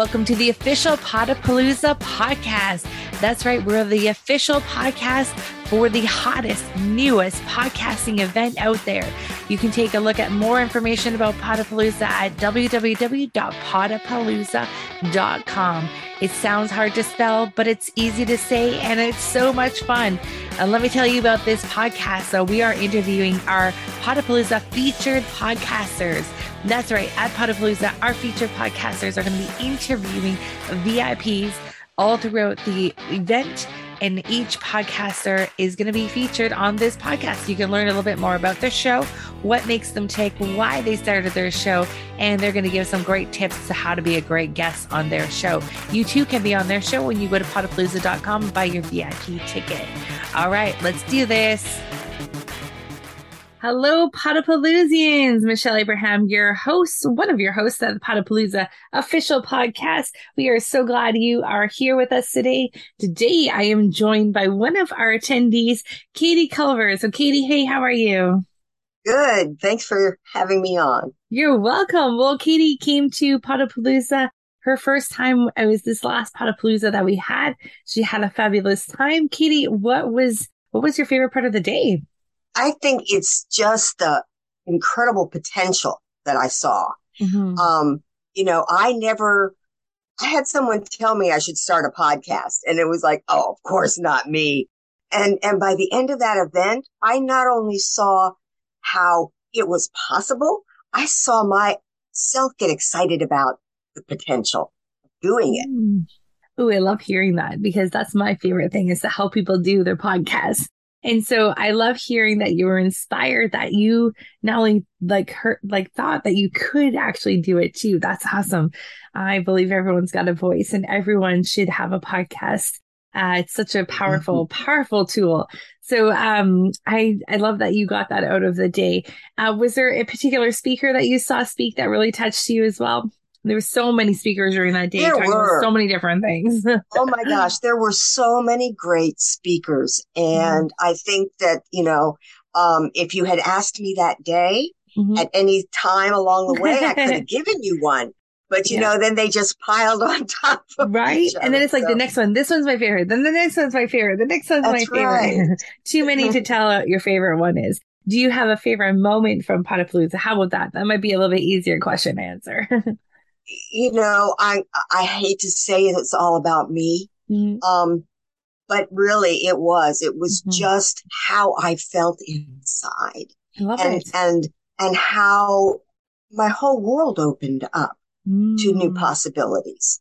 Welcome to the official Podapalooza podcast. That's right, we're the official podcast for the hottest, newest podcasting event out there. You can take a look at more information about Podapalooza at www.podapalooza.com. It sounds hard to spell, but it's easy to say and it's so much fun. And let me tell you about this podcast. So, we are interviewing our Podapalooza featured podcasters. That's right. At Podapalooza, our featured podcasters are going to be interviewing VIPs all throughout the event. And each podcaster is going to be featured on this podcast. You can learn a little bit more about their show, what makes them tick, why they started their show, and they're going to give some great tips to how to be a great guest on their show. You too can be on their show when you go to podapalooza.com and buy your VIP ticket. All right, let's do this. Hello, Podapaloozians. Michelle Abraham, your host, one of your hosts of the Podapalooza official podcast. We are so glad you are here with us today. Today, I am joined by one of our attendees, Katie Culver. So, Katie, hey, how are you? Good. Thanks for having me on. You're welcome. Well, Katie came to Podapalooza. Her first time, it was this last Podapalooza that we had. She had a fabulous time. Katie, what was what was your favorite part of the day? I think it's just the incredible potential that I saw. Mm-hmm. Um, you know, I never, I had someone tell me I should start a podcast and it was like, oh, of course not me. And, and by the end of that event, I not only saw how it was possible, I saw myself get excited about the potential of doing it. Mm. Oh, I love hearing that because that's my favorite thing is to help people do their podcast. And so I love hearing that you were inspired that you not only like hurt, like thought that you could actually do it too. That's awesome. I believe everyone's got a voice and everyone should have a podcast. Uh, it's such a powerful, mm-hmm. powerful tool. So, um, I, I love that you got that out of the day. Uh, was there a particular speaker that you saw speak that really touched you as well? There were so many speakers during that day there talking were. about so many different things. oh my gosh, there were so many great speakers. And mm-hmm. I think that, you know, um, if you had asked me that day mm-hmm. at any time along the way, I could have given you one. But you yeah. know, then they just piled on top of right. and then it's like so. the next one. This one's my favorite. Then the next one's my favorite. The next one's That's my favorite. Right. Too many to tell your favorite one is. Do you have a favorite moment from Podapalooza? How about that? That might be a little bit easier question to answer. You know, I I hate to say it, it's all about me. Mm-hmm. Um, but really it was. It was mm-hmm. just how I felt inside. I love and, it. And and how my whole world opened up mm. to new mm. possibilities.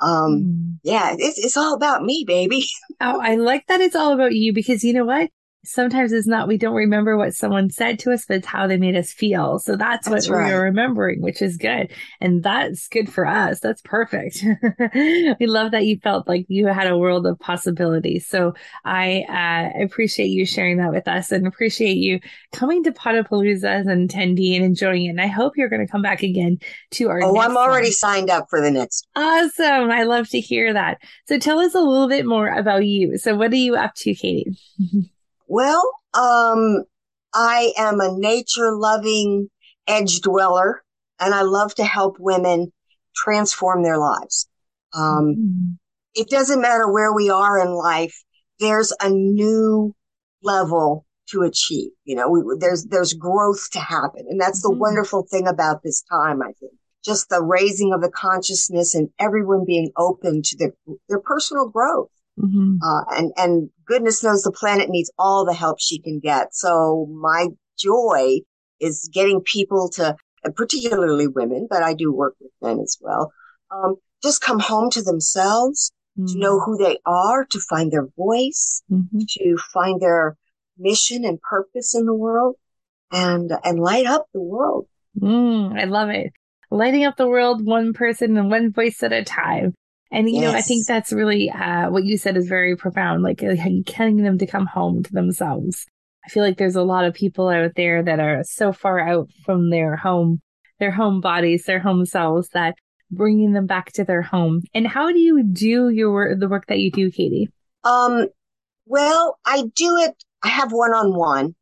Um, mm. yeah, it's, it's all about me, baby. oh, I like that it's all about you because you know what? Sometimes it's not we don't remember what someone said to us, but it's how they made us feel. So that's, that's what right. we're remembering, which is good. And that's good for us. That's perfect. we love that you felt like you had a world of possibilities. So I uh, appreciate you sharing that with us and appreciate you coming to Podapalooza as an attendee and enjoying it. And I hope you're going to come back again to our. Oh, I'm already one. signed up for the next. Awesome. I love to hear that. So tell us a little bit more about you. So what are you up to, Katie? Well, um, I am a nature loving edge dweller and I love to help women transform their lives. Um, mm-hmm. it doesn't matter where we are in life. There's a new level to achieve. You know, we, there's, there's growth to happen. And that's mm-hmm. the wonderful thing about this time, I think. Just the raising of the consciousness and everyone being open to their, their personal growth. Mm-hmm. Uh, and, and goodness knows the planet needs all the help she can get. So my joy is getting people to, particularly women, but I do work with men as well, um, just come home to themselves, mm-hmm. to know who they are, to find their voice, mm-hmm. to find their mission and purpose in the world and, and light up the world. Mm, I love it. Lighting up the world one person and one voice at a time. And, you yes. know, I think that's really uh, what you said is very profound, like uh, getting them to come home to themselves. I feel like there's a lot of people out there that are so far out from their home, their home bodies, their home selves that bringing them back to their home. And how do you do your the work that you do, Katie? Um, well, I do it. I have one on one.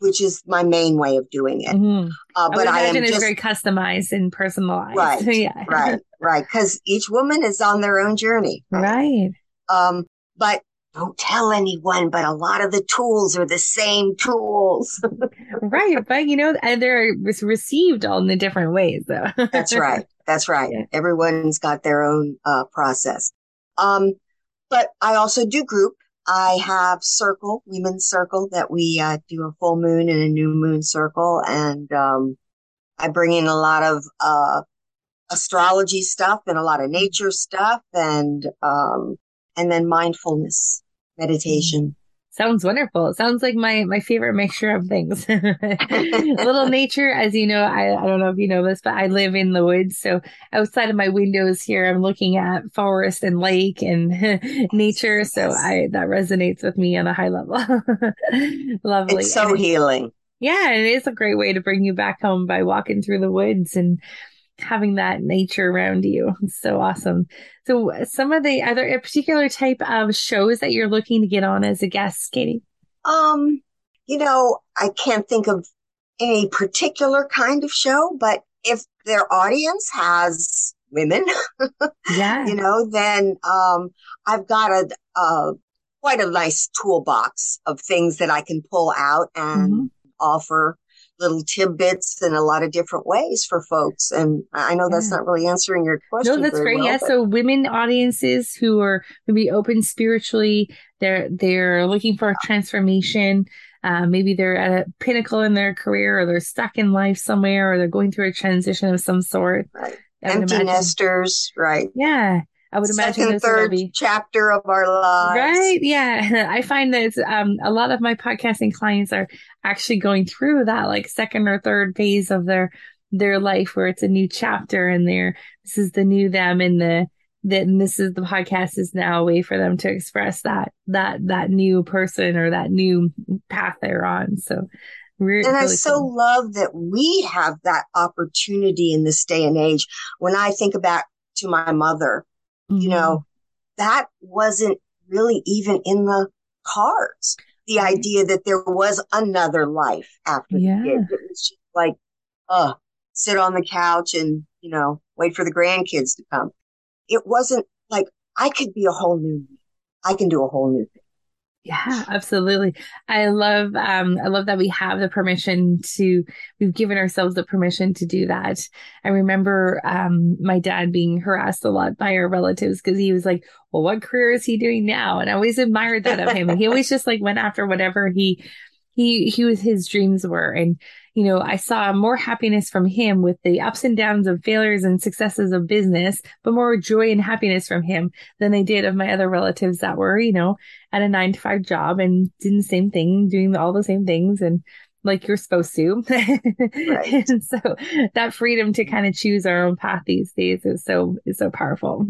Which is my main way of doing it. Mm-hmm. Uh, but I, I am just very customized and personalized. Right. yeah. Right. Right. Because each woman is on their own journey. Right. right. Um, but don't tell anyone, but a lot of the tools are the same tools. right. But you know, they're received all in the different ways though. That's right. That's right. Yeah. Everyone's got their own uh, process. Um, but I also do group. I have circle, women's circle that we uh, do a full moon and a new moon circle. And, um, I bring in a lot of, uh, astrology stuff and a lot of nature stuff and, um, and then mindfulness meditation. Sounds wonderful. It sounds like my my favorite mixture of things. little nature, as you know, I, I don't know if you know this, but I live in the woods. So outside of my windows here, I'm looking at forest and lake and nature. So I that resonates with me on a high level. Lovely. It's so healing. Yeah, it is a great way to bring you back home by walking through the woods and having that nature around you. It's so awesome. So some of the other a particular type of shows that you're looking to get on as a guest, Katie? Um, you know, I can't think of any particular kind of show, but if their audience has women, yeah, you know, then um, I've got a, a quite a nice toolbox of things that I can pull out and mm-hmm. offer little tidbits in a lot of different ways for folks. And I know that's not really answering your question. No, that's great. Well, yeah. But... So women audiences who are maybe open spiritually, they're they're looking for a transformation. Uh, maybe they're at a pinnacle in their career or they're stuck in life somewhere or they're going through a transition of some sort. Right. Empty nesters, right. Yeah. I would imagine second, third be... chapter of our lives. Right. Yeah. I find that um, a lot of my podcasting clients are actually going through that like second or third phase of their their life where it's a new chapter and they're this is the new them and the then this is the podcast is now a way for them to express that that that new person or that new path they're on. So Really and I so cool. love that we have that opportunity in this day and age. When I think about to my mother, Mm-hmm. You know, that wasn't really even in the cards. The mm-hmm. idea that there was another life after yeah. the kid. It was just like, uh, sit on the couch and, you know, wait for the grandkids to come. It wasn't like I could be a whole new, I can do a whole new thing. Yeah, absolutely. I love um I love that we have the permission to we've given ourselves the permission to do that. I remember um my dad being harassed a lot by our relatives because he was like, Well, what career is he doing now? And I always admired that of him. He always just like went after whatever he he he was his dreams were. And you know, I saw more happiness from him with the ups and downs of failures and successes of business, but more joy and happiness from him than I did of my other relatives that were, you know, at a nine to five job and doing the same thing, doing all the same things and like you're supposed to. right. and so that freedom to kind of choose our own path these days is so is so powerful.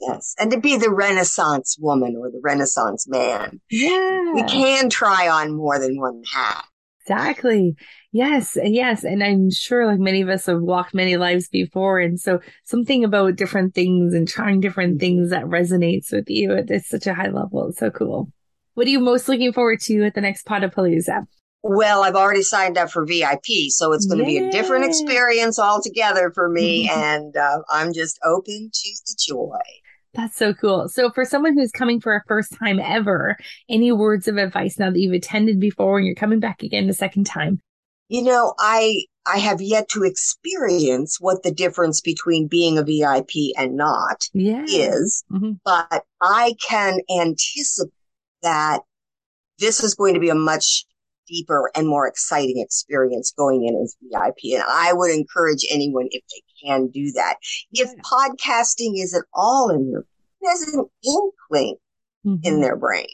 Yes. And to be the Renaissance woman or the Renaissance man. Yeah. We can try on more than one hat. Exactly. Yes. Yes. And I'm sure like many of us have walked many lives before. And so something about different things and trying different mm-hmm. things that resonates with you at this, such a high level. It's so cool. What are you most looking forward to at the next Podapalooza? Well, I've already signed up for VIP, so it's going to be a different experience altogether for me. and uh, I'm just open to the joy. That's so cool. So for someone who's coming for a first time ever, any words of advice now that you've attended before and you're coming back again the second time? You know, I I have yet to experience what the difference between being a VIP and not yeah. is, mm-hmm. but I can anticipate that this is going to be a much deeper and more exciting experience going in as VIP. And I would encourage anyone if they can do that. If podcasting is at all in your, there's an inkling mm-hmm. in their brain,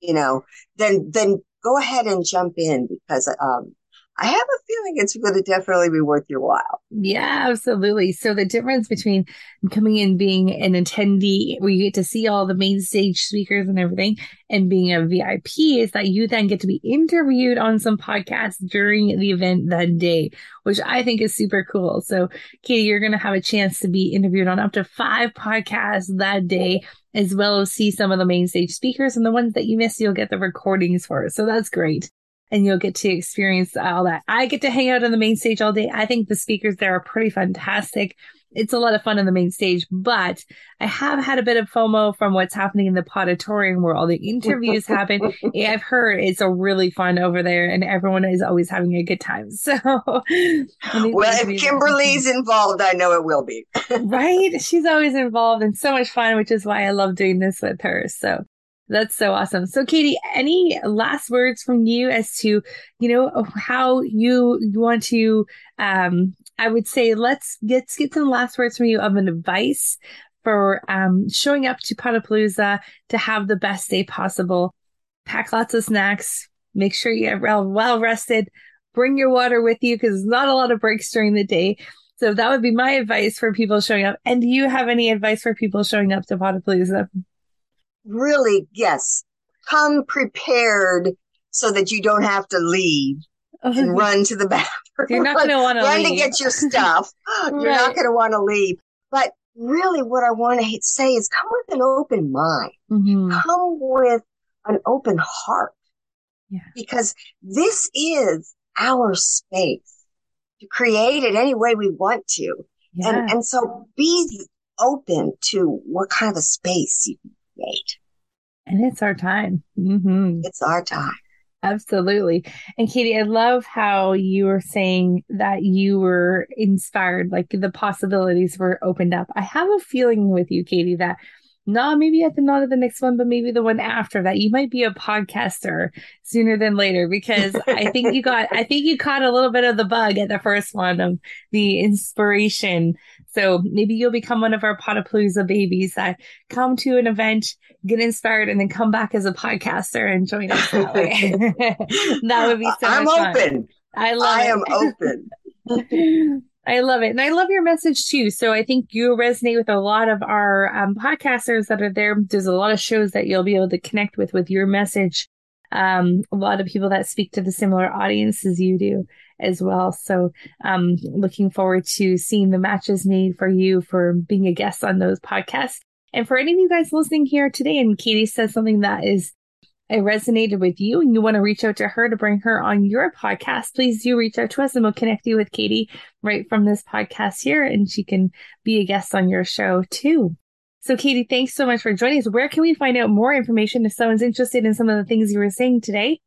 you know, then, then go ahead and jump in because, um, I have a feeling it's going to definitely be worth your while. Yeah, absolutely. So the difference between coming in being an attendee where you get to see all the main stage speakers and everything and being a VIP is that you then get to be interviewed on some podcasts during the event that day, which I think is super cool. So Katie, you're going to have a chance to be interviewed on up to five podcasts that day as well as see some of the main stage speakers and the ones that you miss, you'll get the recordings for. So that's great. And you'll get to experience all that. I get to hang out on the main stage all day. I think the speakers there are pretty fantastic it's a lot of fun on the main stage, but I have had a bit of FOMO from what's happening in the auditorium where all the interviews happen. I've heard it's a really fun over there and everyone is always having a good time. So, well, if Kimberly's involved, I know it will be. right? She's always involved and so much fun, which is why I love doing this with her. So, that's so awesome. So, Katie, any last words from you as to, you know, how you, want to um, I would say let's get, let's get some last words from you of an advice for um, showing up to Podapalooza to have the best day possible. Pack lots of snacks. Make sure you're well, well rested. Bring your water with you because there's not a lot of breaks during the day. So that would be my advice for people showing up. And do you have any advice for people showing up to Podapalooza? Really, yes. Come prepared so that you don't have to leave and run to the bathroom. You're not going to want to run leave. to get your stuff. You're not going to want to leave. But really, what I want to say is come with an open mind. Mm-hmm. Come with an open heart. Yeah. Because this is our space to create it any way we want to. Yeah. And, and so be open to what kind of a space you And it's our time. Mm-hmm. It's our time. Absolutely. And Katie, I love how you were saying that you were inspired, like the possibilities were opened up. I have a feeling with you, Katie, that no, maybe at the not of the next one, but maybe the one after that. You might be a podcaster sooner than later because I think you got, I think you caught a little bit of the bug at the first one of the inspiration. So maybe you'll become one of our Podapalooza babies that come to an event, get inspired, and then come back as a podcaster and join us that way. that would be so I'm open. Fun. I love I it. am open. I love it. And I love your message too. So I think you resonate with a lot of our um, podcasters that are there. There's a lot of shows that you'll be able to connect with with your message. Um, a lot of people that speak to the similar audiences you do as well. So um, looking forward to seeing the matches made for you for being a guest on those podcasts. And for any of you guys listening here today, and Katie says something that is it resonated with you and you want to reach out to her to bring her on your podcast, please do reach out to us and we'll connect you with Katie right from this podcast here and she can be a guest on your show too. So Katie, thanks so much for joining us. Where can we find out more information if someone's interested in some of the things you were saying today?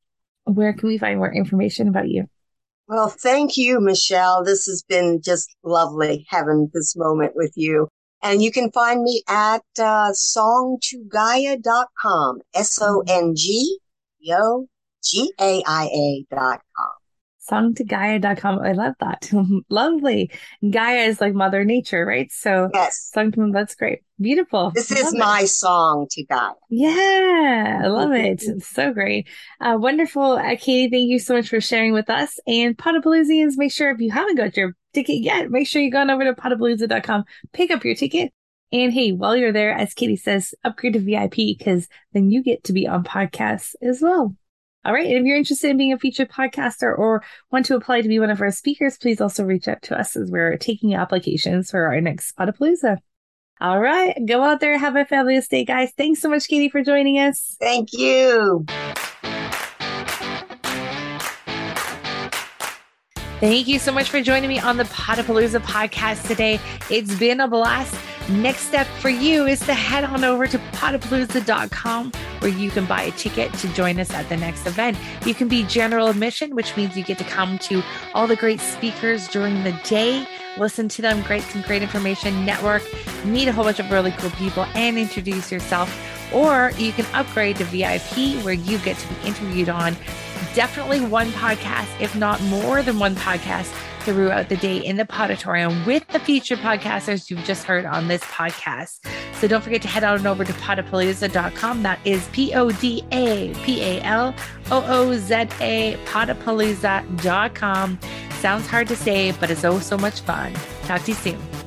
Where can we find more information about you? Well, thank you, Michelle. This has been just lovely having this moment with you. And you can find me at uh, songtogaia.com, S-O-N-G, yo, G-A-I-A dot com. Songtogaia.com. I love that. Lovely. Gaia is like Mother Nature, right? So, yes. Song to, that's great. Beautiful. This is it. my song to Gaia. Yeah. I love it. It's so great. Uh, wonderful. Uh, Katie, thank you so much for sharing with us. And Podapaloozians, make sure if you haven't got your ticket yet, make sure you go on over to podapalooza.com, pick up your ticket. And hey, while you're there, as Katie says, upgrade to VIP because then you get to be on podcasts as well. All right. And if you're interested in being a featured podcaster or want to apply to be one of our speakers, please also reach out to us as we're taking applications for our next Podapalooza. All right. Go out there. Have a fabulous day, guys. Thanks so much, Katie, for joining us. Thank you. Thank you so much for joining me on the Podapalooza podcast today. It's been a blast. Next step for you is to head on over to podapalooza.com where you can buy a ticket to join us at the next event. You can be general admission, which means you get to come to all the great speakers during the day, listen to them, great some great information, network, meet a whole bunch of really cool people, and introduce yourself. Or you can upgrade to VIP where you get to be interviewed on definitely one podcast, if not more than one podcast throughout the day in the Podatorium with the featured podcasters you've just heard on this podcast. So don't forget to head on over to podapalooza.com. That is P O D A P A L O O Z A, podapalooza.com. Sounds hard to say, but it's oh so much fun. Talk to you soon.